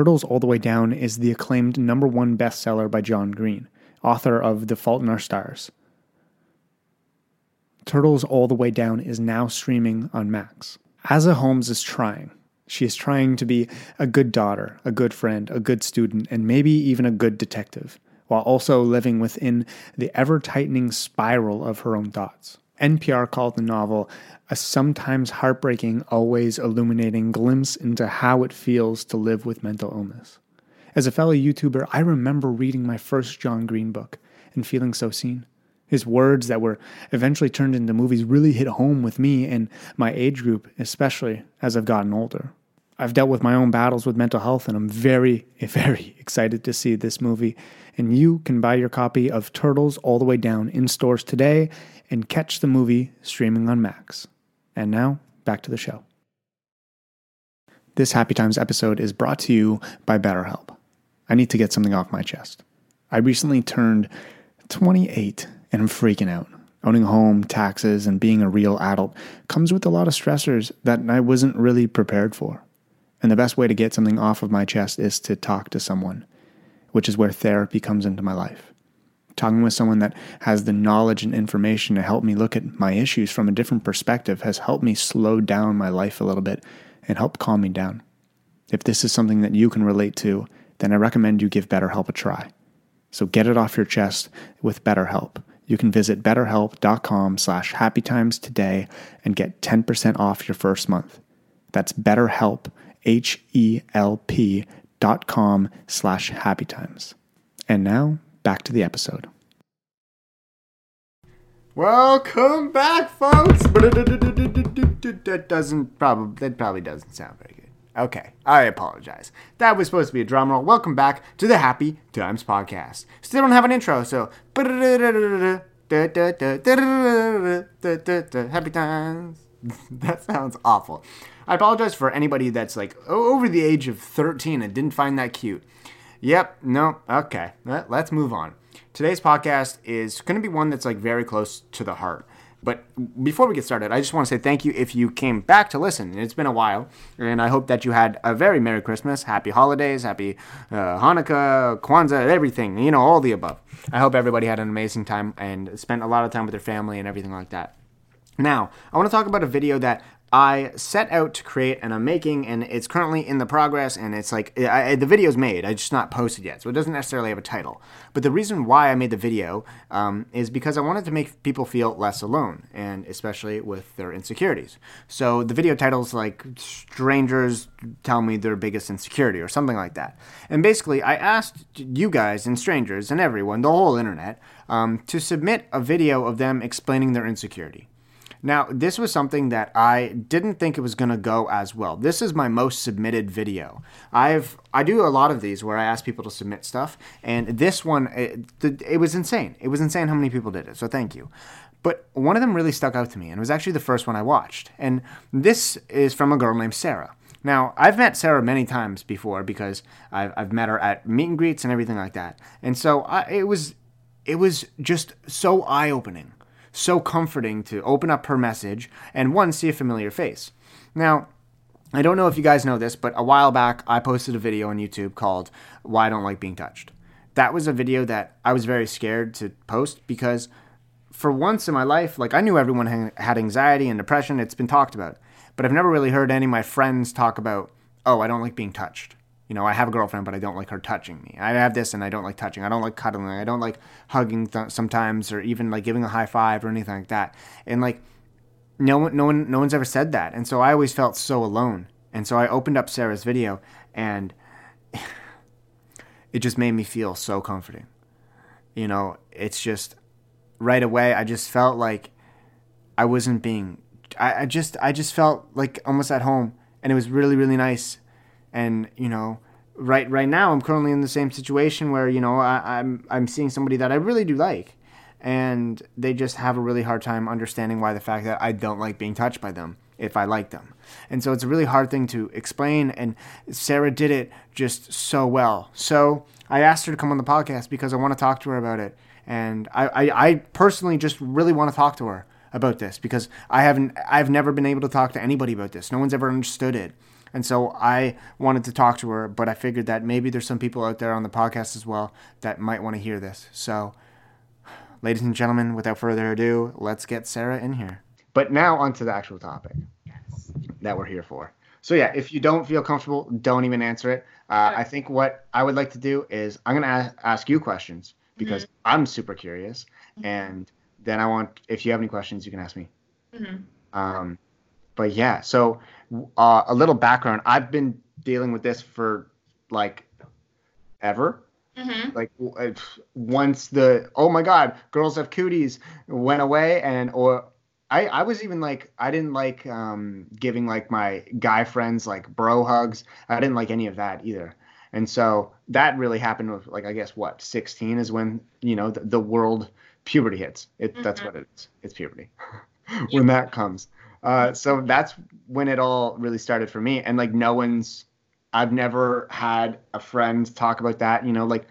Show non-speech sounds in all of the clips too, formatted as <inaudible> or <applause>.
Turtles All the Way Down is the acclaimed number one bestseller by John Green, author of The Fault in Our Stars. Turtles All the Way Down is now streaming on Max. Aza Holmes is trying. She is trying to be a good daughter, a good friend, a good student, and maybe even a good detective, while also living within the ever tightening spiral of her own thoughts. NPR called the novel a sometimes heartbreaking, always illuminating glimpse into how it feels to live with mental illness. As a fellow YouTuber, I remember reading my first John Green book and feeling so seen. His words that were eventually turned into movies really hit home with me and my age group, especially as I've gotten older. I've dealt with my own battles with mental health, and I'm very, <laughs> very excited to see this movie. And you can buy your copy of Turtles All the Way Down in stores today and catch the movie streaming on Max. And now, back to the show. This Happy Times episode is brought to you by BetterHelp. I need to get something off my chest. I recently turned 28 and I'm freaking out. Owning a home, taxes, and being a real adult comes with a lot of stressors that I wasn't really prepared for. And the best way to get something off of my chest is to talk to someone, which is where therapy comes into my life. Talking with someone that has the knowledge and information to help me look at my issues from a different perspective has helped me slow down my life a little bit and help calm me down. If this is something that you can relate to, then I recommend you give BetterHelp a try. So get it off your chest with BetterHelp you can visit betterhelp.com slash happytimes today and get 10% off your first month. That's betterhelp, H-E-L-P dot com slash happytimes. And now, back to the episode. Welcome back, folks. That doesn't probably that probably doesn't sound very good. Okay, I apologize. That was supposed to be a drum roll. Welcome back to the Happy Times Podcast. Still don't have an intro, so Happy Times. <laughs> That sounds awful. I apologize for anybody that's like over the age of 13 and didn't find that cute. Yep, no, okay. Let's move on. Today's podcast is going to be one that's like very close to the heart. But before we get started, I just want to say thank you if you came back to listen. It's been a while, and I hope that you had a very Merry Christmas, Happy Holidays, Happy uh, Hanukkah, Kwanzaa, everything, you know, all the above. I hope everybody had an amazing time and spent a lot of time with their family and everything like that. Now, I want to talk about a video that I set out to create and I'm making, and it's currently in the progress. And it's like I, the video's made, I just not posted yet, so it doesn't necessarily have a title. But the reason why I made the video um, is because I wanted to make people feel less alone, and especially with their insecurities. So the video title's like "Strangers Tell Me Their Biggest Insecurity" or something like that. And basically, I asked you guys and strangers and everyone, the whole internet, um, to submit a video of them explaining their insecurity. Now, this was something that I didn't think it was going to go as well. This is my most submitted video. I've I do a lot of these where I ask people to submit stuff, and this one it, it was insane. It was insane how many people did it. So thank you. But one of them really stuck out to me, and it was actually the first one I watched. And this is from a girl named Sarah. Now, I've met Sarah many times before because I've, I've met her at meet and greets and everything like that. And so I, it was it was just so eye opening so comforting to open up her message and one, see a familiar face. Now, I don't know if you guys know this, but a while back I posted a video on YouTube called Why I Don't Like Being Touched. That was a video that I was very scared to post because for once in my life, like I knew everyone had anxiety and depression, it's been talked about. But I've never really heard any of my friends talk about, oh, I don't like being touched you know, I have a girlfriend, but I don't like her touching me. I have this and I don't like touching. I don't like cuddling. I don't like hugging th- sometimes or even like giving a high five or anything like that. And like, no one, no one, no one's ever said that. And so I always felt so alone. And so I opened up Sarah's video and it just made me feel so comforting. You know, it's just right away, I just felt like I wasn't being, I, I just, I just felt like almost at home and it was really, really nice and you know right right now I'm currently in the same situation where you know I, I'm I'm seeing somebody that I really do like, and they just have a really hard time understanding why the fact that I don't like being touched by them if I like them. And so it's a really hard thing to explain. And Sarah did it just so well. So I asked her to come on the podcast because I want to talk to her about it. And I, I, I personally just really want to talk to her about this because I haven't I've never been able to talk to anybody about this. No one's ever understood it. And so I wanted to talk to her, but I figured that maybe there's some people out there on the podcast as well that might want to hear this. So, ladies and gentlemen, without further ado, let's get Sarah in here. But now onto the actual topic Yes. that we're here for. So yeah, if you don't feel comfortable, don't even answer it. Uh, I think what I would like to do is I'm gonna a- ask you questions because I'm super curious, and then I want if you have any questions, you can ask me. hmm Um, but yeah, so uh, a little background. I've been dealing with this for like ever. hmm Like once the oh my god, girls have cooties went away, and or I I was even like I didn't like um, giving like my guy friends like bro hugs. I didn't like any of that either. And so that really happened with like I guess what 16 is when you know the, the world puberty hits. It that's Mhm. what it is. It's puberty <laughs> when that comes. Uh, so that's when it all really started for me. And like no one's, I've never had a friend talk about that. You know, like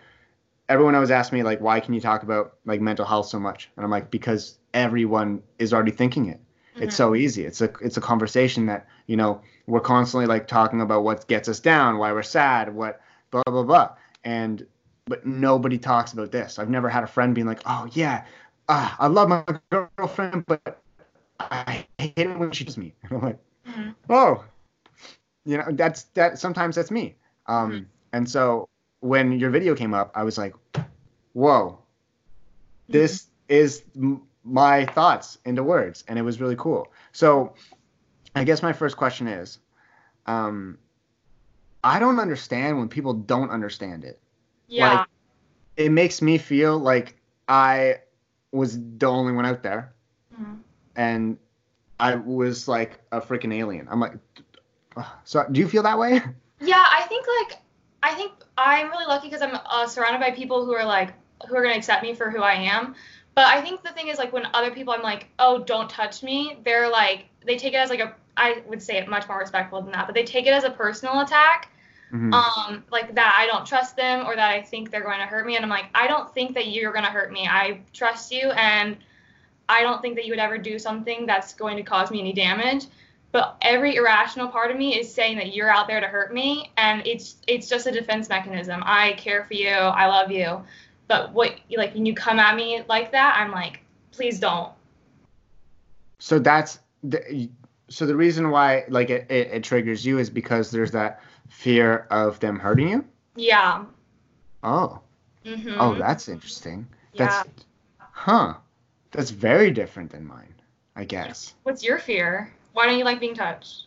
everyone always asks me like, why can you talk about like mental health so much? And I'm like, because everyone is already thinking it. It's so easy. It's a it's a conversation that you know we're constantly like talking about what gets us down, why we're sad, what blah blah blah, and but nobody talks about this. I've never had a friend being like, oh yeah, uh, I love my girlfriend, but I hate it when she does me. <laughs> And I'm like, Mhm. oh, you know, that's that. Sometimes that's me. Um, Mhm. and so when your video came up, I was like, whoa, this is m- my thoughts into words, and it was really cool. So, I guess my first question is, um, I don't understand when people don't understand it. Yeah. Like, it makes me feel like I was the only one out there, Mhm. and I was like a freaking alien. I'm like, so do you feel that way? Yeah, I think like I think I'm really lucky because I'm uh, surrounded by people who are like who are gonna accept me for who I am. But I think the thing is like when other people I'm like, oh, don't touch me. They're like they take it as like a I would say it much more respectful than that, but they take it as a personal attack. Mhm. Um, like that I don't trust them or that I think they're going to hurt me, and I'm like, I don't think that you're gonna hurt me. I trust you, and I don't think that you would ever do something that's going to cause me any damage. But every irrational part of me is saying that you're out there to hurt me and it's it's just a defense mechanism. I care for you. I love you. But what like when you come at me like that i'm like please don't. So that's the, so the reason why like it, it, it triggers you is because there's that fear of them hurting you. yeah. Oh, hmm oh, that's interesting. yeah. That's huh. That's very different than mine, I guess. what's your fear why don't you like being touched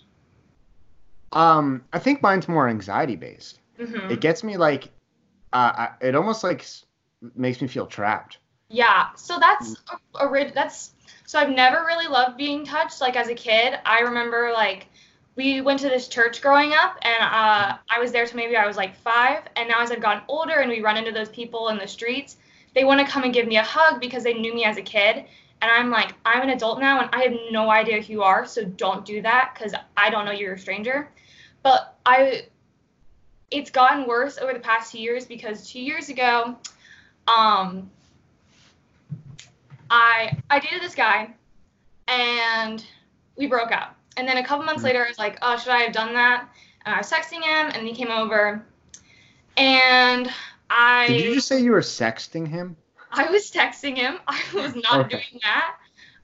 Um, I think mine's more anxiety based. hmm It gets me like, uh, I, it almost like makes me feel trapped. Yeah, so that's a, a rid- that's so I've never really loved being touched. Like as a kid, I remember like we went to this church growing up, and uh, I was there till maybe I was like five. And now as I've gotten older, and we run into those people in the streets, they want to come and give me a hug because they knew me as a kid. And I'm like, I'm an adult now, and I have no idea who you are, so don't do that because I don't know you're a stranger. But I, it's gotten worse over the past two years because two years ago, um, I I dated this guy, and we broke up. And then a couple months Mhm. later, I was like, oh, should I have done that? And I was texting him, and he came over, and I Did you just say you were sexting him? I was texting him. I was not Okay. doing that.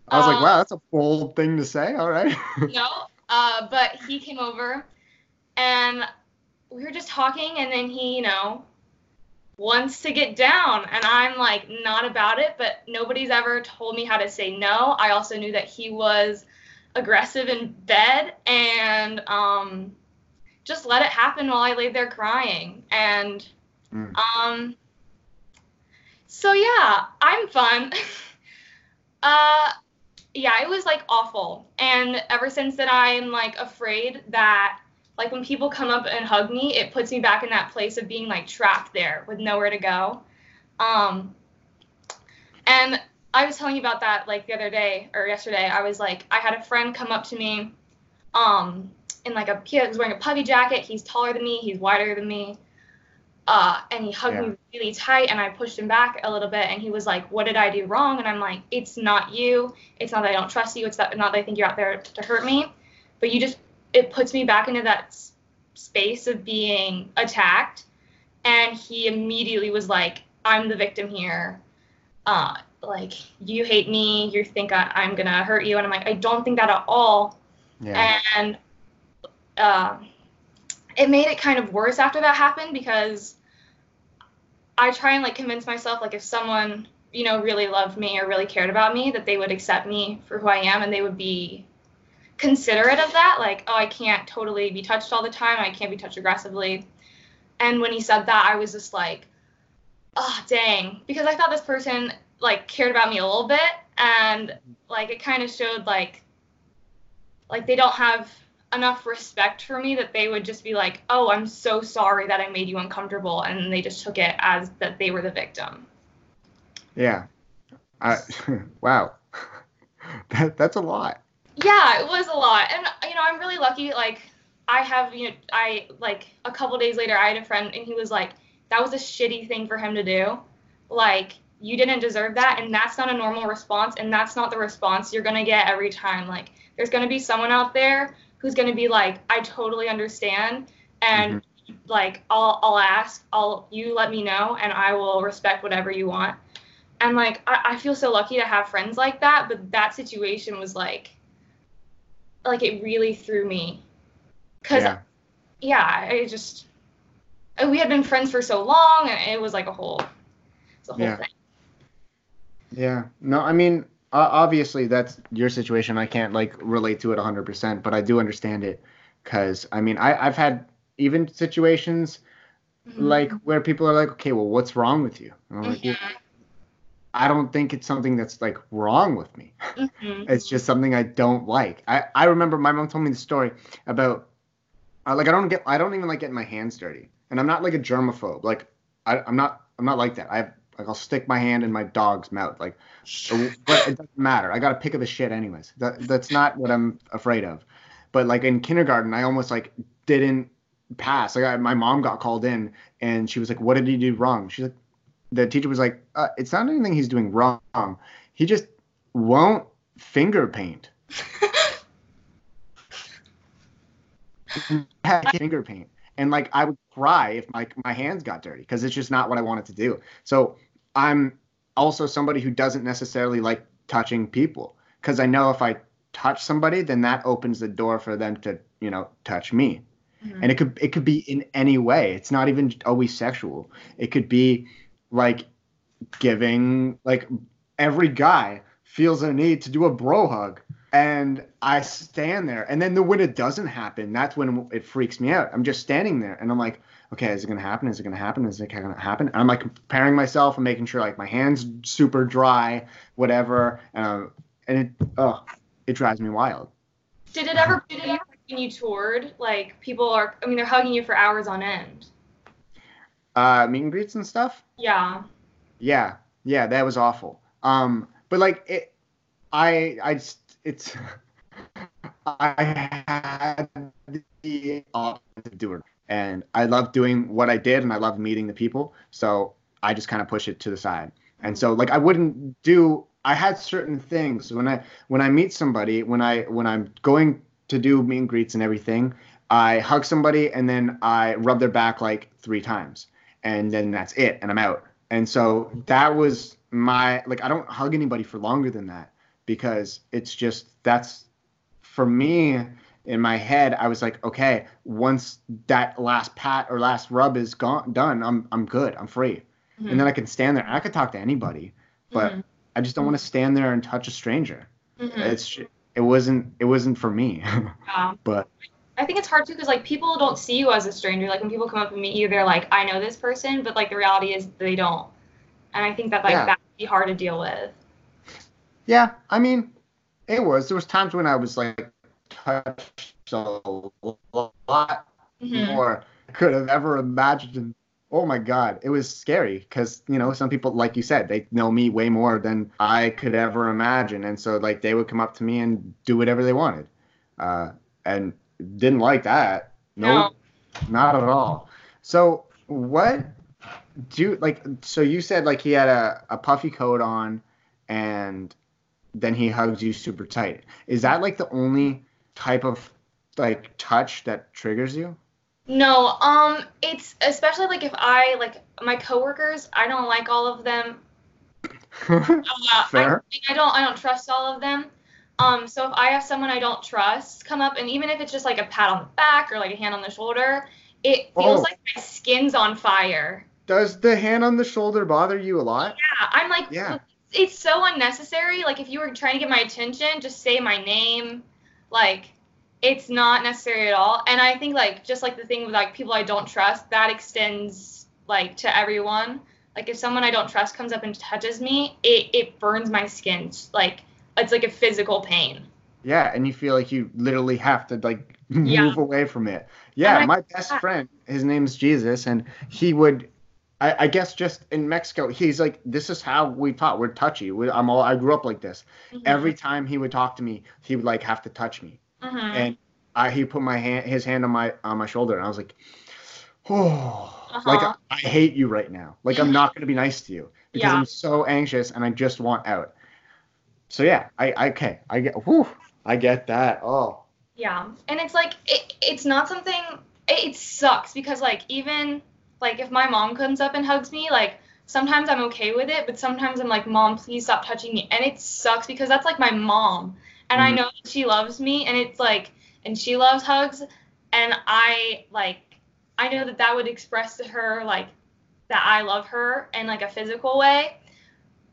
I was like, Um, wow, that's a bold thing to say. All right. <laughs> no, uh, but he came over, and we were just talking, and then he, you know, wants to get down, and I'm like not about it, but nobody's ever told me how to say no. I also knew that he was aggressive in bed, and um, just let it happen while I laid there crying, and Mm. um, so yeah, I'm fun. <laughs> uh yeah, it was like awful. And ever since then, I'm like afraid that like when people come up and hug me, it puts me back in that place of being like trapped there with nowhere to go. Um, and I was telling you about that like the other day or yesterday. I was like, I had a friend come up to me, um, in like a he was wearing a puffy jacket. He's taller than me. He's wider than me. Uh, and he hugged Yeah. me really tight, and I pushed him back a little bit, and he was like, "What did I do wrong?" And I'm like, "It's not you. It's not that I don't trust you. It's that not that I think you're out there to hurt me, but you just it puts me back into that s- space of being attacked, and he immediately was like, "I'm the victim here." Uh, like you hate me, you think I, I'm gonna hurt you, and I'm like, I don't think that at all. Yeah. And uh, it made it kind of worse after that happened because I try and like convince myself like if someone you know really loved me or really cared about me that they would accept me for who I am and they would be considerate of that. Like oh I can't totally be touched all the time. I can't be touched aggressively. And when he said that I was just like oh dang. Because I thought this person like cared about me a little bit. And like it kind of showed like like they don't have enough respect for me that they would just be like, "Oh, I'm so sorry that I made you uncomfortable," and they just took it as that they were the victim. Yeah. I, <laughs> wow. <laughs> that, that's a lot. Yeah, it was a lot, and you know, I'm really lucky. Like, I have, you know, I like a couple days later, I had a friend, and he was like, "That was a shitty thing for him to do. Like, you didn't deserve that, and that's not a normal response, and that's not the response you're gonna get every time. Like, there's gonna be someone out there who's going to be like, I totally understand, and mm-hmm. like I'll I'll ask, I'll you let me know, and I will respect whatever you want. And like I, I feel so lucky to have friends like that, but that situation was like, like it really threw me, cause yeah, yeah I just we had been friends for so long, and it was like a whole, it's a whole yeah. thing. Yeah. No, I mean, obviously that's your situation. I can't like relate to it 100%, but I do understand it because I mean, I, I've had even situations mm-hmm. like where people are like, okay, well, what's wrong with you? And I'm like, well, I don't think it's something that's like wrong with me. Mm-hmm. <laughs> it's just something I don't like. I, I remember my mom told me the story about uh, like I don't get I don't even like getting my hands dirty, and I'm not like a germaphobe. Like I, I'm not I'm not like that. I have like I'll stick my hand in my dog's mouth. Like, but it doesn't matter. I got to pick up his shit anyways. That that's not what I'm afraid of. But like in kindergarten, I almost like didn't pass. Like I, my mom got called in and she was like, "What did he do wrong?" She's like, the teacher was like, uh, "It's not anything he's doing wrong. He just won't finger paint." <laughs> finger paint and like I would cry if my my hands got dirty because it's just not what I wanted to do. So I'm also somebody who doesn't necessarily like touching people because I know if I touch somebody, then that opens the door for them to, you know, touch me. Mm-hmm. And it could it could be in any way. It's not even always sexual. It could be like giving like every guy feels a need to do a bro hug and I stand there and then the, when it doesn't happen, that's when it freaks me out. I'm just standing there and I'm like, okay, is it gonna happen? Is it gonna happen? Is it gonna happen? And I'm like preparing myself and making sure like my hands super dry, whatever. Um, and it, oh, it drives me wild. Did it ever did it ever when you toured? Like people are, I mean, they're hugging you for hours on end. Uh, meet and greets and stuff. Yeah. Yeah, yeah, that was awful. Um, but like it, I, I just, it's. <laughs> I had the option to do it and I love doing what I did and I love meeting the people. So I just kind of push it to the side. And so like I wouldn't do I had certain things when I when I meet somebody, when I when I'm going to do meet and greets and everything, I hug somebody and then I rub their back like three times. And then that's it and I'm out. And so that was my like I don't hug anybody for longer than that because it's just that's for me in my head, I was like, okay, once that last pat or last rub is gone, done, I'm I'm good, I'm free, mm-hmm. and then I can stand there. I could talk to anybody, but mm-hmm. I just don't want to stand there and touch a stranger. Mm-hmm. It's it wasn't it wasn't for me. <laughs> Yeah. but I think it's hard too because like people don't see you as a stranger. Like when people come up and meet you, they're like, I know this person, but like the reality is they don't. And I think that like yeah. that would be hard to deal with. Yeah, I mean, it was. There was times when I was like touched a lot mm-hmm. more could have ever imagined. Oh my God, it was scary because you know some people, like you said, they know me way more than I could ever imagine, and so like they would come up to me and do whatever they wanted, uh, and didn't like that. Nope, no, not at all. So what do like? So you said like he had a, a puffy coat on, and then he hugs you super tight. Is that like the only type of like touch that triggers you? No, um, it's especially like if I like my coworkers, I don't like all of them. <laughs> Uh, Fair. I, I don't I don't trust all of them. Um, so if I have someone I don't trust come up, and even if it's just like a pat on the back or like a hand on the shoulder, it feels Oh. like my skin's on fire. Does the hand on the shoulder bother you a lot? Yeah, I'm like, Yeah. it's so unnecessary. Like if you were trying to get my attention, just say my name. Like it's not necessary at all. And I think like just like the thing with like people I don't trust, that extends like to everyone. Like if someone I don't trust comes up and touches me, it it burns my skin. Like it's like a physical pain. Yeah, and you feel like you literally have to like move Yeah. away from it. Yeah, my best friend, his name's Jesus, and he would, I, I guess, just in Mexico, he's like, this is how we taught. We're touchy. We, I'm all. I grew up like this. Mhm. Every time he would talk to me, he would like have to touch me, Mhm. and I he put my hand, his hand on my on my shoulder, and I was like, oh, like Uh-huh. I hate you right now. Like I'm not gonna be nice to you because Yeah. I'm so anxious and I just want out. So yeah, I, I okay, I get, whew, I get that. Oh, Yeah, and it's like it, it's not something. It, it sucks because like even like if my mom comes up and hugs me, like sometimes I'm okay with it, but sometimes I'm like, mom, please stop touching me, and it sucks because that's like my mom, and I Mhm. know she loves me, and it's like, and she loves hugs, and I like, I know that that would express to her like that I love her in like a physical way,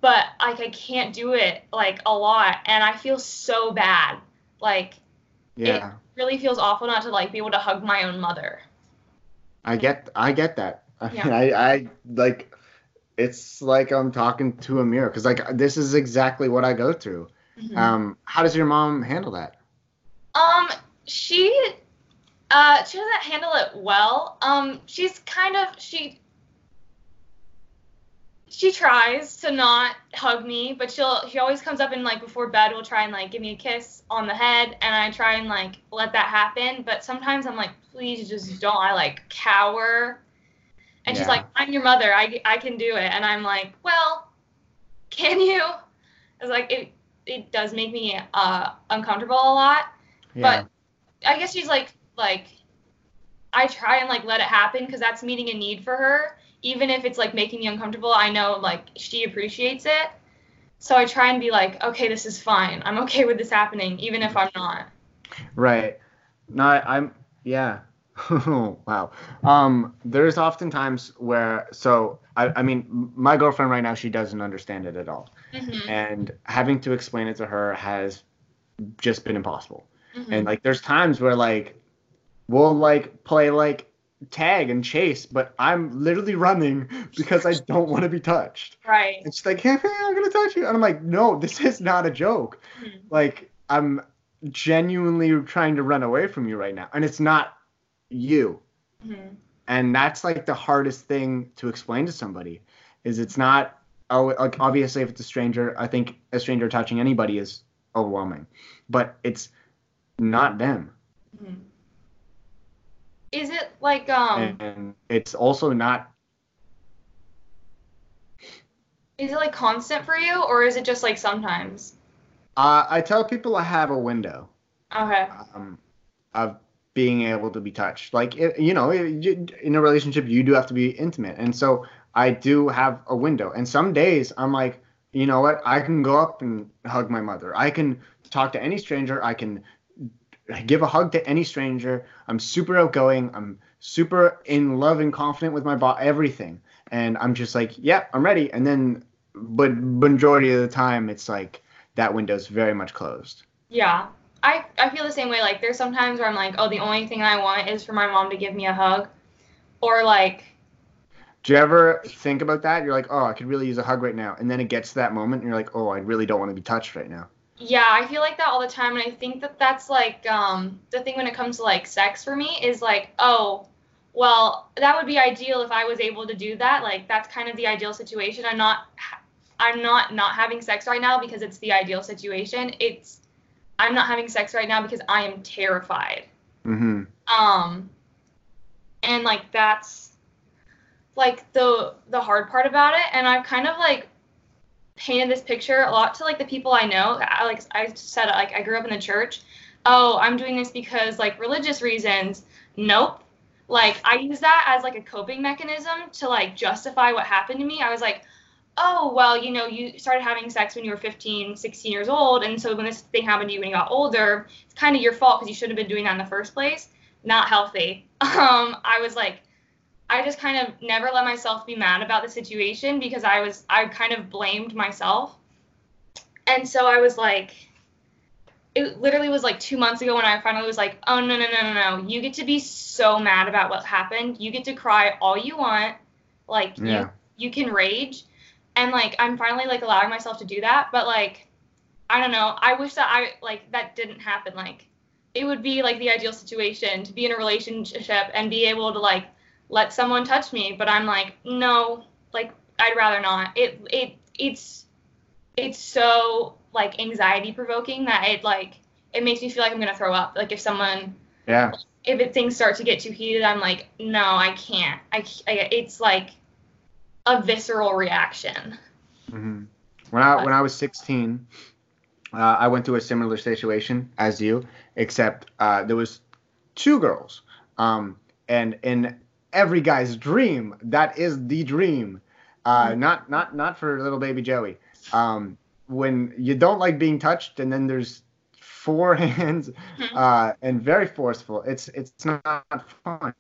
but like I can't do it like a lot, and I feel so bad, like yeah. really feels awful not to like be able to hug my own mother. I get I get that. I <laughs> Yeah. mean, I, I like it's like I'm talking to a mirror because like this is exactly what I go through. Mm-hmm. Um, how does your mom handle that? Um, she, uh, she doesn't handle it well. Um, she's kind of she. She tries to not hug me, but she'll she always comes up and like before bed will try and like give me a kiss on the head, and I try and like let that happen. But sometimes I'm like, please just don't. I like cower, and she's like, I'm your mother. I I can do it, and I'm like, well, can you? It's like it it does make me uh uncomfortable a lot. Yeah. But I guess she's like like I try and like let it happen because that's meeting a need for her. Even if it's like making me uncomfortable, I know like she appreciates it. So I try and be like, okay, this is fine. I'm okay with this happening, even if I'm not. Right. No, I'm yeah. <laughs> wow. Um, there's often times where so I, I mean my girlfriend right now she doesn't understand it at all, hmm and having to explain it to her has just been impossible. hmm And like there's times where like we'll like play like tag and chase, but I'm literally running <laughs> because I don't want to be touched. right. And she's like, hey, hey, I'm gonna touch you. And I'm like, no, this is not a joke. Mhm. Like I'm genuinely trying to run away from you right now. And it's not you. Mhm. And that's like the hardest thing to explain to somebody is it's not oh like obviously if it's a stranger, I think a stranger touching anybody is overwhelming. But it's not them. Mhm. Is it like um? and it's also not Is it like constant for you, or is it just like sometimes? uh, i tell people i have a window Okay. um, of being able to be touched like it, you know it, in a relationship you do have to be intimate and so i do have a window and some days i'm like you know what i can go up and hug my mother i can talk to any stranger i can give a hug to any stranger i'm super outgoing i'm super in love and confident with my body everything and i'm just like yeah i'm ready and then but majority of the time it's like that window's very much closed Yeah. I, I feel the same way. Like there's sometimes where I'm like, oh, the only thing I want is for my mom to give me a hug, or like, Do you ever think about that? You're like, oh, I could really use a hug right now. And then it gets to that moment and you're like, oh, I really don't want to be touched right now. Yeah, I feel like that all the time, and I think that that's like um the thing when it comes to like sex for me is like, oh, well, that would be ideal if I was able to do that. Like that's kind of the ideal situation. I'm not I'm not not having sex right now because it's the ideal situation. It's I'm not having sex right now because I am terrified. Mm-hmm. um and like that's like the the hard part about it and i've kind of like painted this picture a lot to like the people i know i like i said like i grew up in the church oh i'm doing this because like religious reasons nope like I use that as like a coping mechanism to like justify what happened to me. I was like, oh, well, you know, you started having sex when you were 15, 16 years old. And so when this thing happened to you when you got older, it's kind of your fault because you shouldn't have been doing that in the first place. Not healthy. <laughs> Um, I was like, I just kind of never let myself be mad about the situation because I was, I kind of blamed myself. And so I was like, it literally was like two months ago when I finally was like, oh, no, no, no, no, no. You get to be so mad about what happened. You get to cry all you want. Like, Yeah. you, you can rage and like i'm finally like allowing myself to do that but like i don't know i wish that i like that didn't happen like it would be like the ideal situation to be in a relationship and be able to like let someone touch me but i'm like no like i'd rather not it it it's it's so like anxiety provoking that it like it makes me feel like i'm gonna throw up like if someone Yeah. if it, things start to get too heated i'm like no i can't i, I it's like a visceral reaction hmm When I when I was 16, uh, I went through a similar situation as you, except uh, there was two girls. Um, and in every guy's dream, that is the dream. Uh, not not not for little baby Joey. Um, when you don't like being touched, and then there's four <laughs> hands uh, and very forceful. It's it's not fun.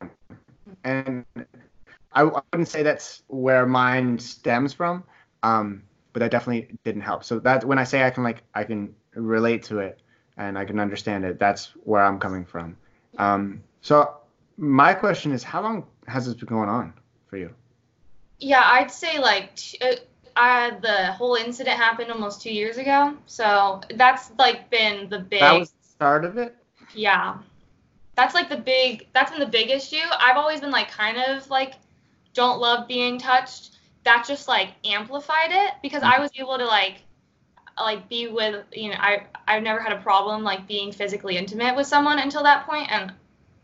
And I, I wouldn't say that's where mine stems from, um, but that definitely didn't help. So that when I say I can like I can relate to it and I can understand it, that's where I'm coming from. Um, so my question is, how long has this been going on for you? Yeah, I'd say like t- uh, I, the whole incident happened almost two years ago, so that's like been the big. That was the start of it. yeah, that's like the big. That's been the big issue. I've always been like kind of like don't love being touched. That just like amplified it because I was able to like like be with you know I I've never had a problem like being physically intimate with someone until that point and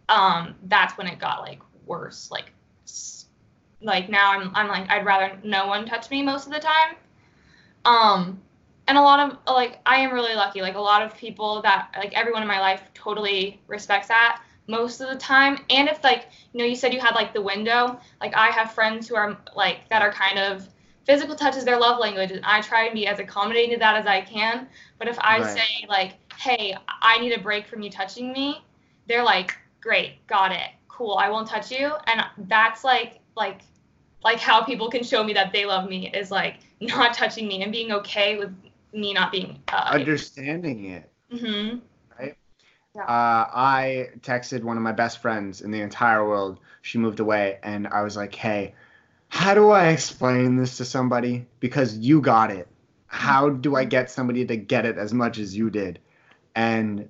um that's when it got like worse like like now I'm I'm like I'd rather no one touch me most of the time. Um and a lot of like I am really lucky like a lot of people that like everyone in my life totally respects that most of the time. And if like you know you said you had like the window like I have friends who are like that are kind of physical touch is their love language and I try and be as accommodating to that as I can. But if I Right. say like hey I need a break from you touching me they're like great got it cool I won't touch you and that's like like like how people can show me that they love me is like not touching me and being okay with me not being uh, Understanding it. hmm Uh, I texted one of my best friends in the entire world. She moved away, and I was like, "Hey, how do I explain this to somebody? Because you got it. How do I get somebody to get it as much as you did?" And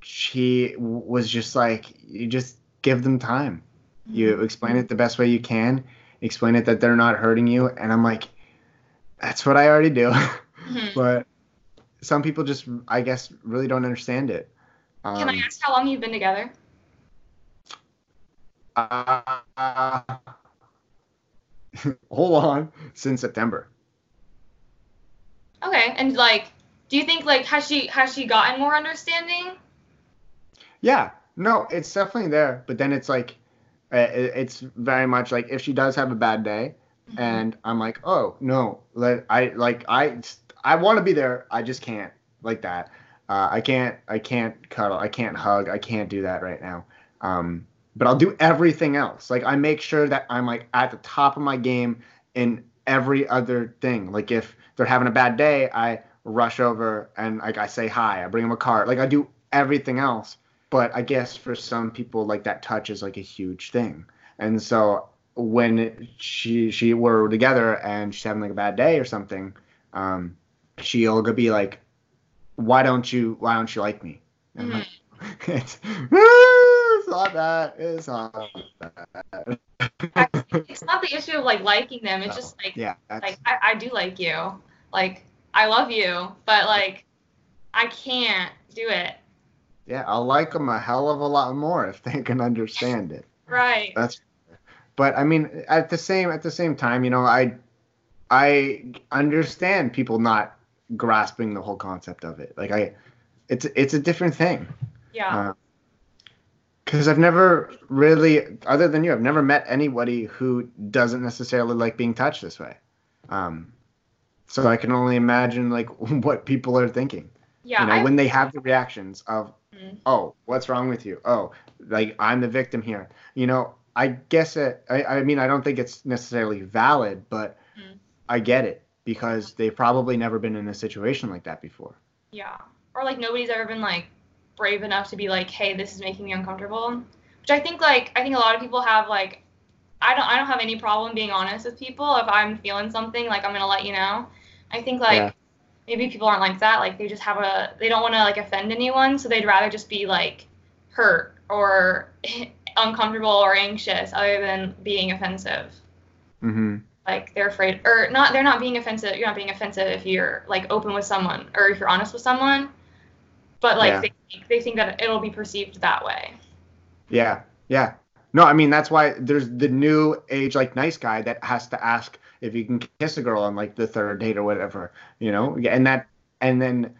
she was just like, "You just give them time. You explain it the best way you can. Explain it that they're not hurting you." And I'm like, "That's what I already do." Mhm. <laughs> but some people just, I guess, really don't understand it. Um, Can I ask how long you've been together? Uh, <laughs> hold on. Since September. Okay, and like, do you think like has she has she gotten more understanding? Yeah. No, it's definitely there. But then it's like, uh, it's very much like if she does have a bad day, and I'm like, oh no, let I like I I want to be there. I just can't like that. Uh, I can't I can't cuddle. I can't hug. I can't do that right now. Um, but I'll do everything else. Like I make sure that I'm like at the top of my game in every other thing. Like if they're having a bad day, I rush over and like I say hi. I bring them a card. Like I do everything else. But I guess for some people, like that touch is like a huge thing. And so when she she were together and she's having like a bad day or something, um, she'll go be like, "Why don't you Why don't you like me?" And I'm like, <laughs> it's, it's not that. It's not that. It's not the issue of like liking them. It's just like yeah, that's, like I, I do like you. Like I love you, but like I can't do it. Yeah. I'll like them a hell of a lot more if they can understand it. <laughs> Right. That's, but I mean, at the same at the same time, you know, I I understand people not grasping the whole concept of it. Like I, it's it's a different thing. Yeah. Because I've never really, other than you, I've never met anybody who doesn't necessarily like being touched this way. Um, so I can only imagine like <laughs> what people are thinking. Yeah. you know, I- when they have the reactions of, Mhm. oh, what's wrong with you? Oh, like I'm the victim here. You know, I guess it. I, I mean, I don't think it's necessarily valid, but Mhm. I get it because they've probably never been in a situation like that before. Yeah. Or like nobody's ever been like brave enough to be like, hey, this is making me uncomfortable. Which I think like I think a lot of people have like I don't I don't have any problem being honest with people. If I'm feeling something, like I'm gonna let you know. I think like Yeah. Maybe people aren't like that. Like they just have a they don't want to like offend anyone, so they'd rather just be like hurt or <laughs> uncomfortable or anxious other than being offensive. Mm-hmm. Like they're afraid or not they're not being offensive. You're not being offensive if you're like open with someone or if you're honest with someone. But like Yeah. they they think that it'll be perceived that way. Yeah, yeah. No, I mean that's why there's the new age like nice guy that has to ask if you can kiss a girl on like the third date or whatever, you know, and that and then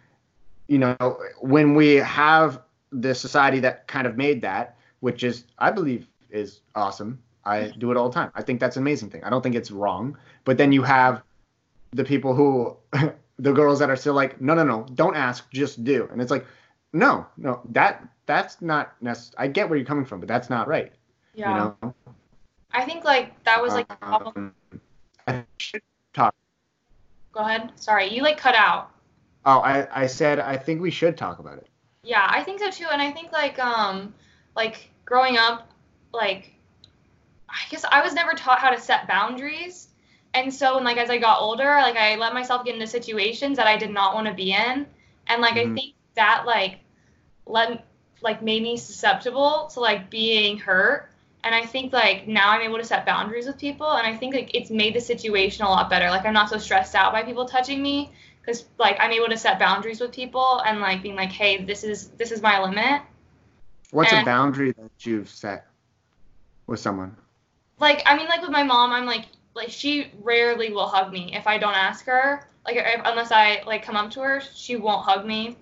you know when we have the society that kind of made that, which is I believe is awesome. I do it all the time. I think that's an amazing thing. I don't think it's wrong. But then you have the people who <laughs> the girls that are still like, no, no, no, don't ask, just do. And it's like, no, no, that that's not necessary. I get where you're coming from, but that's not right. Yeah. You know. I think like that was like. Um, I should talk. Go ahead. Sorry, you like cut out. Oh, I I said I think we should talk about it. Yeah, I think so too. And I think like um like growing up, like I guess I was never taught how to set boundaries. And so and like as I got older, like I let myself get into situations that I did not want to be in. And like Mhm. I think that like let like made me susceptible to like being hurt. And I think like now I'm able to set boundaries with people and I think like it's made the situation a lot better. Like I'm not so stressed out by people touching me because like I'm able to set boundaries with people and like being like, hey, this is this is my limit. What's a boundary that you've set with someone? Like I mean, like with my mom, I'm like like she rarely will hug me if I don't ask her. Like if, unless I like come up to her, she won't hug me.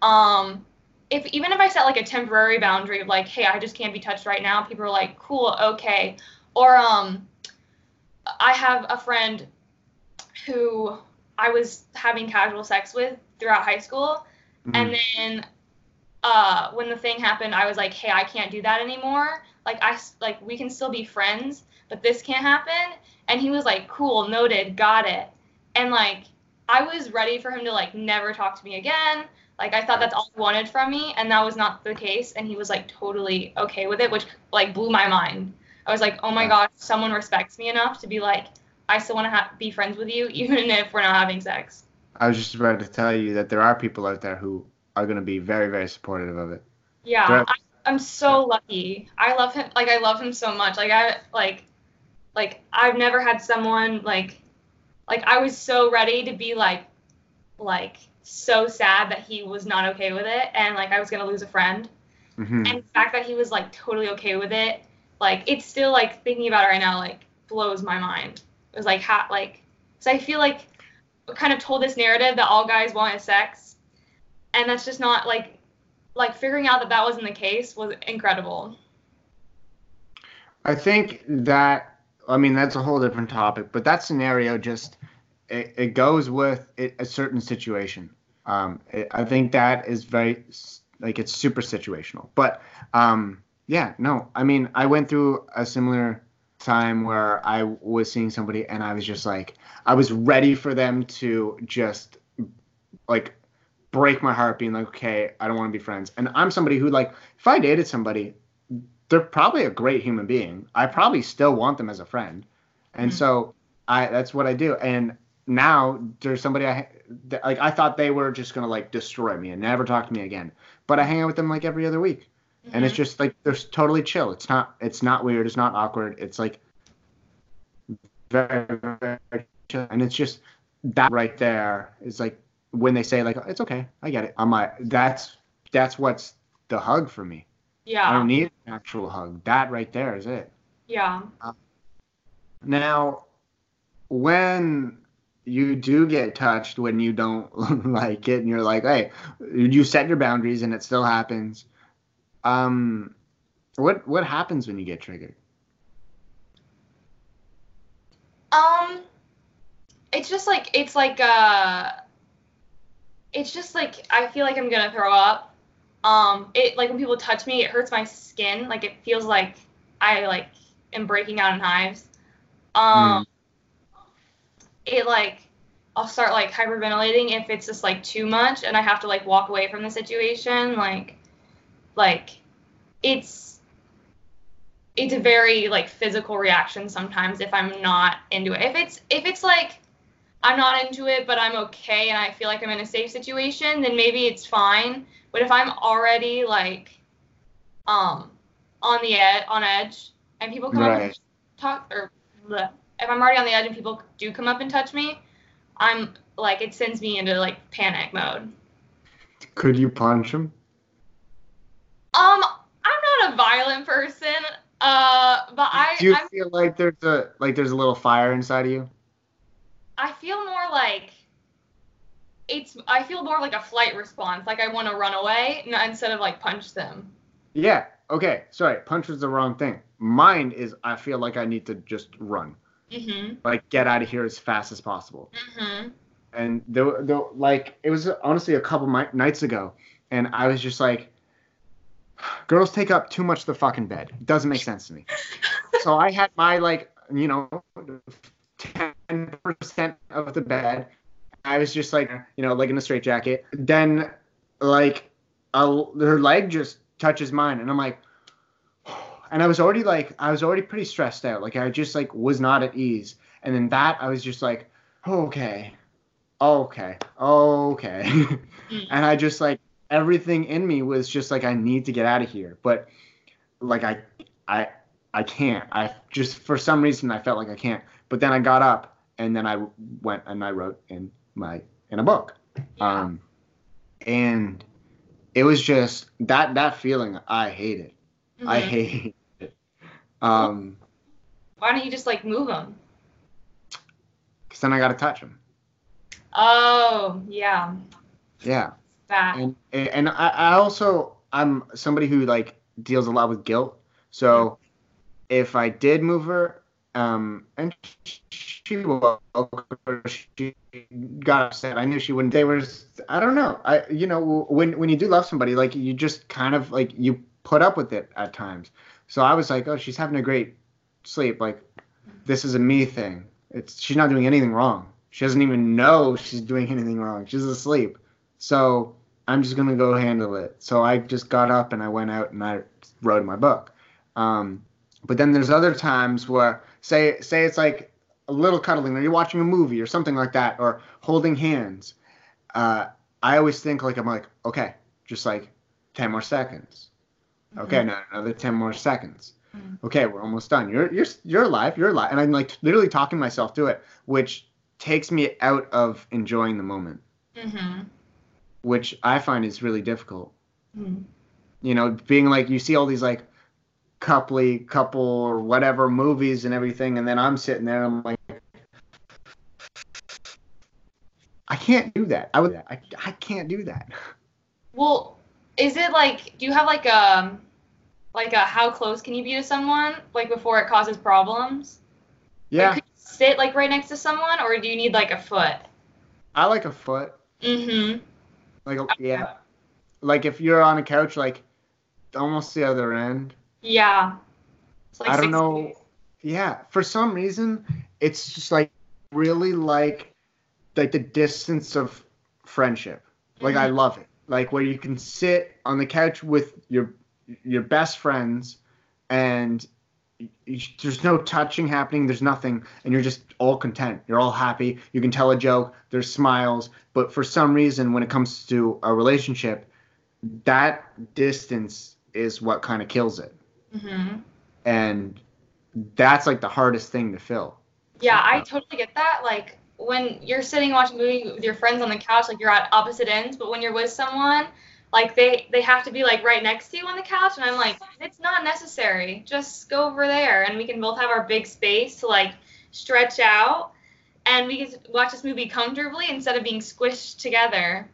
Um, if even if I set like a temporary boundary of like, hey, I just can't be touched right now, people are like, cool, okay. Or um, I have a friend who I was having casual sex with throughout high school, Mhm. and then uh, when the thing happened, I was like, hey, I can't do that anymore. Like I like we can still be friends, but this can't happen. And he was like, cool, noted, got it. And like I was ready for him to like never talk to me again. Like I thought that's all he wanted from me, and that was not the case. And he was like totally okay with it, which like blew my mind. I was like, oh my gosh, someone respects me enough to be like, I still want to ha- be friends with you, <laughs> even if we're not having sex. I was just about to tell you that there are people out there who are going to be very, very supportive of it. Yeah, Right. I, I'm so lucky. I love him. Like I love him so much. Like I like, like I've never had someone like, like I was so ready to be like, like so sad that he was not okay with it, and like I was gonna lose a friend. hmm And the fact that he was like totally okay with it, like it's still like thinking about it right now, like blows my mind. It was like how like, so I feel like we kind of told this narrative that all guys want is sex, and that's just not like, like figuring out that that wasn't the case was incredible. I think that, I mean, that's a whole different topic, but that scenario just, it, it goes with it, a certain situation. Um, it, I think that is very, like, it's super situational. But, um, yeah, no, I mean, I went through a similar time where I was seeing somebody and I was just like, I was ready for them to just, like, break my heart, being like, okay, I don't want to be friends. And I'm somebody who, like, if I dated somebody, they're probably a great human being. I probably still want them as a friend, and Mhm. so I that's what I do. And now there's somebody I that, like. I thought they were just gonna like destroy me and never talk to me again, but I hang out with them like every other week, and it's mm-hmm. just like they're totally chill. It's not it's not weird. It's not awkward. It's like very very chill, and it's just that right there is like when they say like it's okay, I get it. I'm like that's that's what's the hug for me. yeah, I don't need an actual hug. That right there is it. yeah, uh, Now, when you do get touched when you don't <laughs> like it and you're like, hey, you set your boundaries and it still happens. Um, What what happens when you get triggered? Um, it's just like it's like uh, it's just like I feel like I'm gonna throw up. Um, it like when people touch me, it hurts my skin. Like it feels like I like am breaking out in hives. Um, it like I'll start like hyperventilating if it's just like too much, and I have to like walk away from the situation. Like, like it's it's a very like physical reaction sometimes if I'm not into it. If it's if it's like I'm not into it but I'm okay and I feel like I'm in a safe situation, then maybe it's fine. But if I'm already like um on the ed- on edge and people come up and talk or bleh, if I'm already on the edge and people do come up and touch me, I'm like it sends me into like panic mode. Could you punch him? Um, I'm not a violent person, uh, but I Do you I'm, feel like there's a like there's a little fire inside of you? I feel more like it's I feel more like a flight response, like I want to run away instead of like punch them. Yeah. Okay. Sorry. Punch was the wrong thing. Mine is I feel like I need to just run, Mhm. like get out of here as fast as possible. Mhm. And there, there like it was honestly a couple mi- nights ago, and I was just like, <sighs> girls take up too much of the fucking bed. It doesn't make sense to me. <laughs> so I had my like you know, ten percent of the bed. I was just like you know like in a straitjacket. Then like a, her leg just touches mine, and I'm like. And I was already like, I was already pretty stressed out. Like I just like was not at ease. And then that, I was just like, okay, okay, okay. Mm. and I just like everything in me was just like I need to get out of here, but like I I I can't. I just for some reason I felt like I can't. But then I got up and then I went and I wrote in my in a book. Yeah. Um and it was just that that feeling I hated. I Mhm. hate it. Um Why don't you just like move them? cuz then I got to touch him. Oh, yeah. Yeah. That. and and I, I also I'm somebody who like deals a lot with guilt. So if I did move her, um, and she or she got upset. I knew she wouldn't. They were, I don't know. I you know when when you do love somebody, like you just kind of like you put up with it at times. So I was like, oh, she's having a great sleep. Like this is a me thing. It's she's not doing anything wrong. She doesn't even know she's doing anything wrong. She's asleep. So I'm just gonna go handle it. So I just got up and I went out and I wrote my book. Um, but then there's other times where say say it's like a little cuddling, or you're watching a movie or something like that, or holding hands. Uh, I always think like I'm like okay, just like ten more seconds. Okay, no, another ten more seconds. Mhm. Okay, we're almost done. You're you're you're alive. You're alive, and I'm like literally talking myself through it, which takes me out of enjoying the moment Mhm. which I find is really difficult. Mhm. You know, being like you see all these like coupley couple or whatever movies and everything, and then I'm sitting there and I'm like, I can't do that. I would. I, I can't do that. <laughs> Well, is it like do you have like a like a how close can you be to someone like before it causes problems? Like, Yeah, could you sit like right next to someone, or do you need like a foot? I like a foot. Mm-hmm. Like a, yeah, like if you're on a couch, like almost the other end. Yeah. Like I don't know. feet. Yeah, for some reason, it's just like really like like the distance of friendship. Like I love it. Like where you can sit on the couch with your your best friends, and y- y- there's no touching happening. There's nothing, and you're just all content. You're all happy. You can tell a joke. There's smiles. But for some reason, when it comes to a relationship, that distance is what kind of kills it Mhm. and that's like the hardest thing to fill. Yeah, I totally get that. Like when you're sitting watching a movie with your friends on the couch, like you're at opposite ends, but when you're with someone, like they they have to be like right next to you on the couch, and I'm like, it's not necessary. Just go over there, and we can both have our big space to like stretch out, and we can watch this movie comfortably instead of being squished together.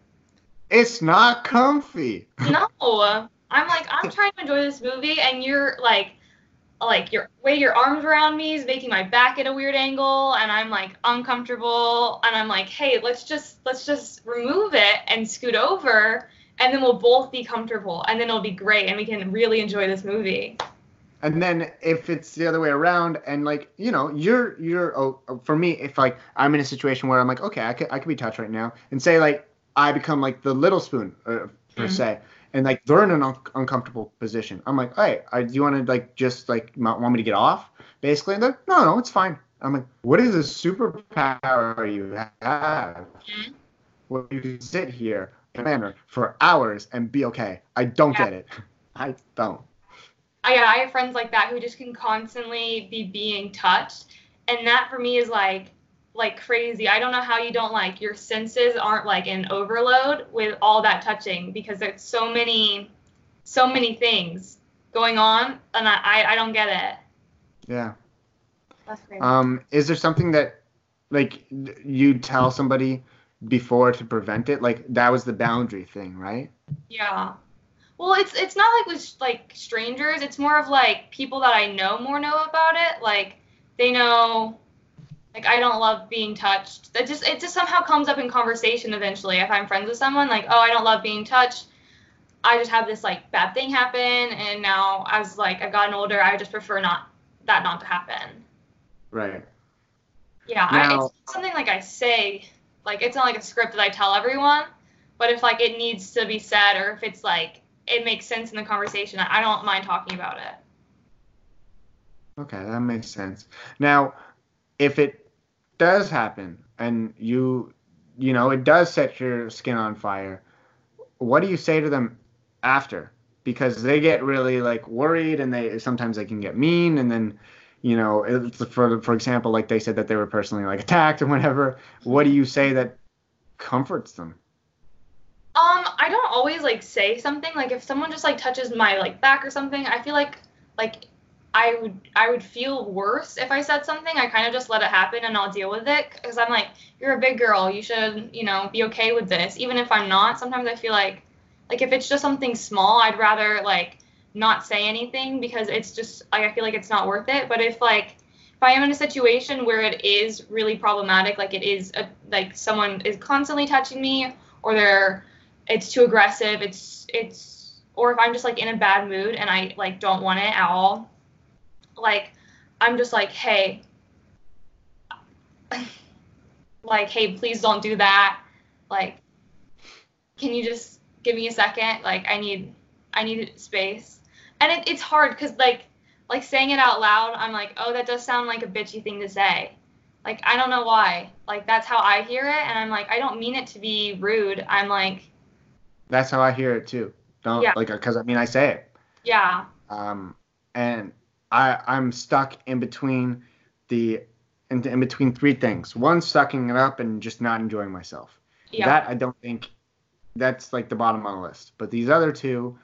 It's not comfy. No, <laughs> I'm like, I'm trying to enjoy this movie, and you're like, like your way your arms around me is making my back at a weird angle, and I'm like uncomfortable, and I'm like, hey, let's just let's just remove it and scoot over, and then we'll both be comfortable, and then it'll be great, and we can really enjoy this movie. And then if it's the other way around, and like you know, you're you're oh, for me, if like I'm in a situation where I'm like, okay, I could I could be touched right now, and say like I become like the little spoon uh, per Mhm. se, and like they're in an un- uncomfortable position. I'm like, hey, I, do you want to like just like want me to get off, basically? And they're no, no, it's fine. I'm like, what is a superpower you have? Mhm. Where you can sit here manner for hours and be okay. I don't Yeah. get it. <laughs> I don't. I yeah, I have friends like that who just can constantly be being touched, and that for me is like like crazy. I don't know how you don't like your senses aren't like in overload with all that touching because there's so many so many things going on, and I I, don't get it. Yeah. That's crazy. Um, is there something that like you tell somebody before to prevent it? Like that was the boundary thing, right? Yeah. Well, it's it's not like with like strangers. It's more of like people that I know more know about it. Like they know, like I don't love being touched. That just it just somehow comes up in conversation eventually. If I'm friends with someone, like oh I don't love being touched. I just have this like bad thing happen, and now as like I've gotten older, I just prefer not that not to happen. Right. Yeah, I, it's something like I say, like it's not like a script that I tell everyone. But if like it needs to be said, or if it's like it makes sense in the conversation, I don't mind talking about it. Okay, that makes sense. Now, if it does happen and you you know, it does set your skin on fire, what do you say to them after? Because they get really like worried and they sometimes they can get mean and then you know, for for example, like they said that they were personally like attacked or whatever. What do you say that comforts them? Um, I don't always like say something. Like if someone just like touches my like back or something, I feel like like I would I would feel worse if I said something. I kind of just let it happen and I'll deal with it because I'm like you're a big girl. You should you know be okay with this. Even if I'm not, sometimes I feel like like if it's just something small, I'd rather like not say anything because it's just like I feel like it's not worth it. But if like if I am in a situation where it is really problematic, like it is a, like someone is constantly touching me or they're it's too aggressive it's it's or if i'm just like in a bad mood and i like don't want it at all like i'm just like hey like hey please don't do that. Like can you just give me a second? Like i need i need space. And it, it's hard because like like saying it out loud i'm like oh that does sound like a bitchy thing to say. Like i don't know why. Like that's how i hear it and i'm like i don't mean it to be rude. I'm like That's how I hear it too. Don't Yeah. like because I mean I say it. yeah. Um, and I I'm stuck in between the in, in between three things. One, sucking it up and just not enjoying myself. yeah That I don't think that's like the bottom on the list. But these other two,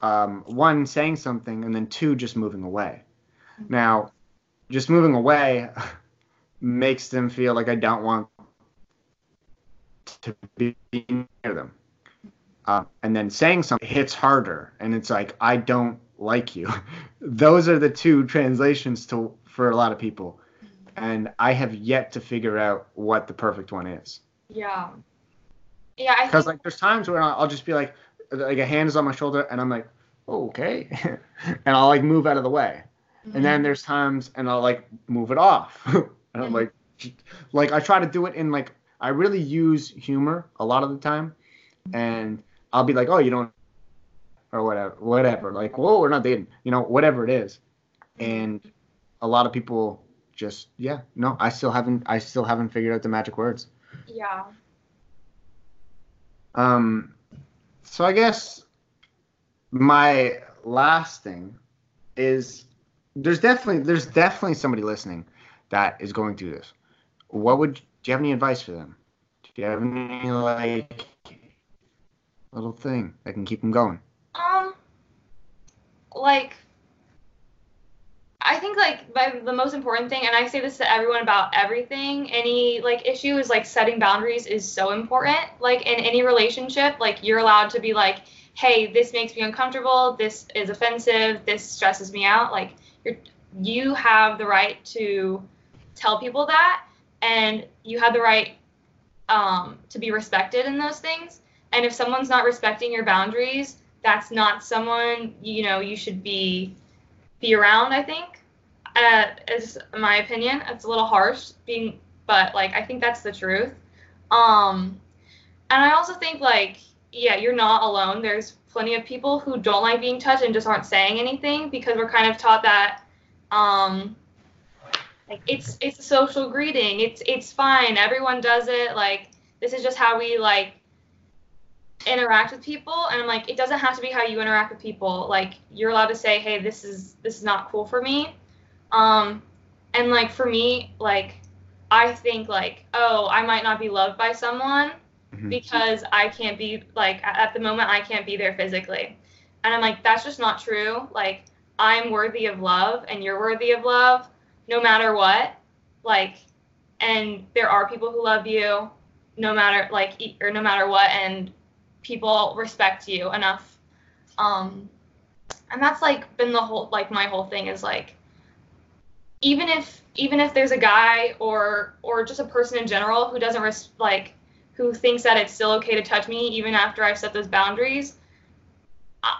um, one saying something and then two just moving away. Now, just moving away <laughs> makes them feel like I don't want to be near them. Uh, and then saying something hits harder, and it's like I don't like you. <laughs> Those are the two translations to for a lot of people, mm-hmm. and I have yet to figure out what the perfect one is. Yeah. Yeah, I Because think like there's times where I'll I'll just be like, like a hand is on my shoulder, and I'm like, oh, okay, <laughs> and I'll like move out of the way. And then mm-hmm. there's times, and I'll like move it off, <laughs> and I'm Mhm. like, like I try to do it in like I really use humor a lot of the time, mm-hmm. and I'll be like, oh, you don't, or whatever, whatever, like, whoa, we're not dating, you know, whatever it is, and a lot of people just, yeah, no, I still haven't, I still haven't figured out the magic words. yeah. Um, so I guess my last thing is there's definitely there's definitely somebody listening that is going through this. What would do you have any advice for them? Do you have any like little thing that can keep them going? Um, like, I think like the, most important thing, and I say this to everyone about everything, any like issue is like setting boundaries is so important. Like in any relationship, like you're allowed to be like, hey, this makes me uncomfortable, this is offensive, this stresses me out. Like you're you have the right to tell people that and you have the right um, to be respected in those things. And if someone's not respecting your boundaries, that's not someone you know you should be be around. I think, uh, is my opinion. It's a little harsh being, but like I think that's the truth. Um, and I also think like yeah, you're not alone. There's plenty of people who don't like being touched and just aren't saying anything because we're kind of taught that um, like it's it's a social greeting. It's it's fine. Everyone does it. Like this is just how we like interact with people and I'm like it doesn't have to be how you interact with people. Like you're allowed to say, "Hey, this is this is not cool for me." Um and like for me, like I think like, "Oh, I might not be loved by someone mm-hmm. because I can't be like at the moment I can't be there physically." And I'm like, "That's just not true." Like I'm worthy of love and you're worthy of love no matter what. Like, and there are people who love you no matter like or no matter what and people respect you enough um and that's like been the whole like my whole thing is like even if even if there's a guy or or just a person in general who doesn't res- like who thinks that it's still okay to touch me even after I've set those boundaries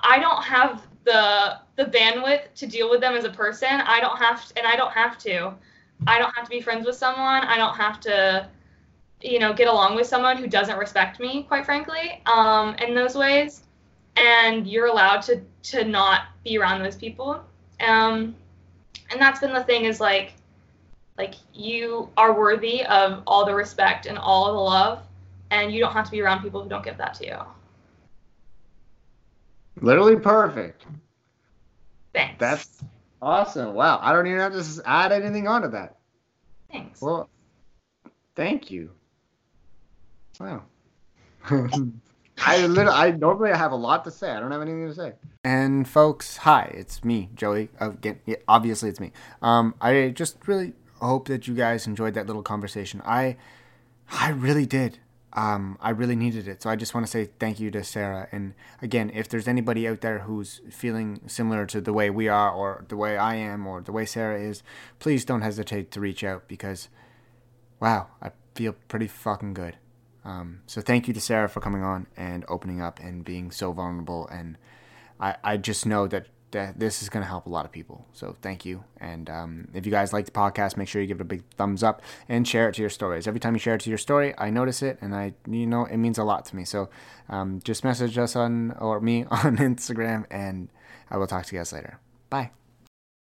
I don't have the the bandwidth to deal with them as a person. I don't have to, and I don't have to. I don't have to be friends with someone. I don't have to, you know, get along with someone who doesn't respect me, quite frankly, um, in those ways. And you're allowed to to not be around those people. Um, and that's been the thing is like, like you are worthy of all the respect and all the love, and you don't have to be around people who don't give that to you. Literally perfect. Thanks. That's awesome. Wow. I don't even have to add anything onto that. Thanks. Well, thank you. Wow. <laughs> I literally, I normally have a lot to say. I don't have anything to say. And folks, hi, it's me, Joey. Again, yeah, obviously it's me. Um, I just really hope that you guys enjoyed that little conversation. I, I really did um, I really needed it. So I just want to say thank you to Sarah. And again, if there's anybody out there who's feeling similar to the way we are, or the way I am, or the way Sarah is, please don't hesitate to reach out because, wow, I feel pretty fucking good. Um, so thank you to Sarah for coming on and opening up and being so vulnerable. And I, I just know that that this is going to help a lot of people. So thank you. And um, if you guys like the podcast, make sure you give it a big thumbs up and share it to your stories. Every time you share it to your story, I notice it, and I, you know, it means a lot to me. So um, just message us on or me <laughs> on Instagram, and I will talk to you guys later. Bye.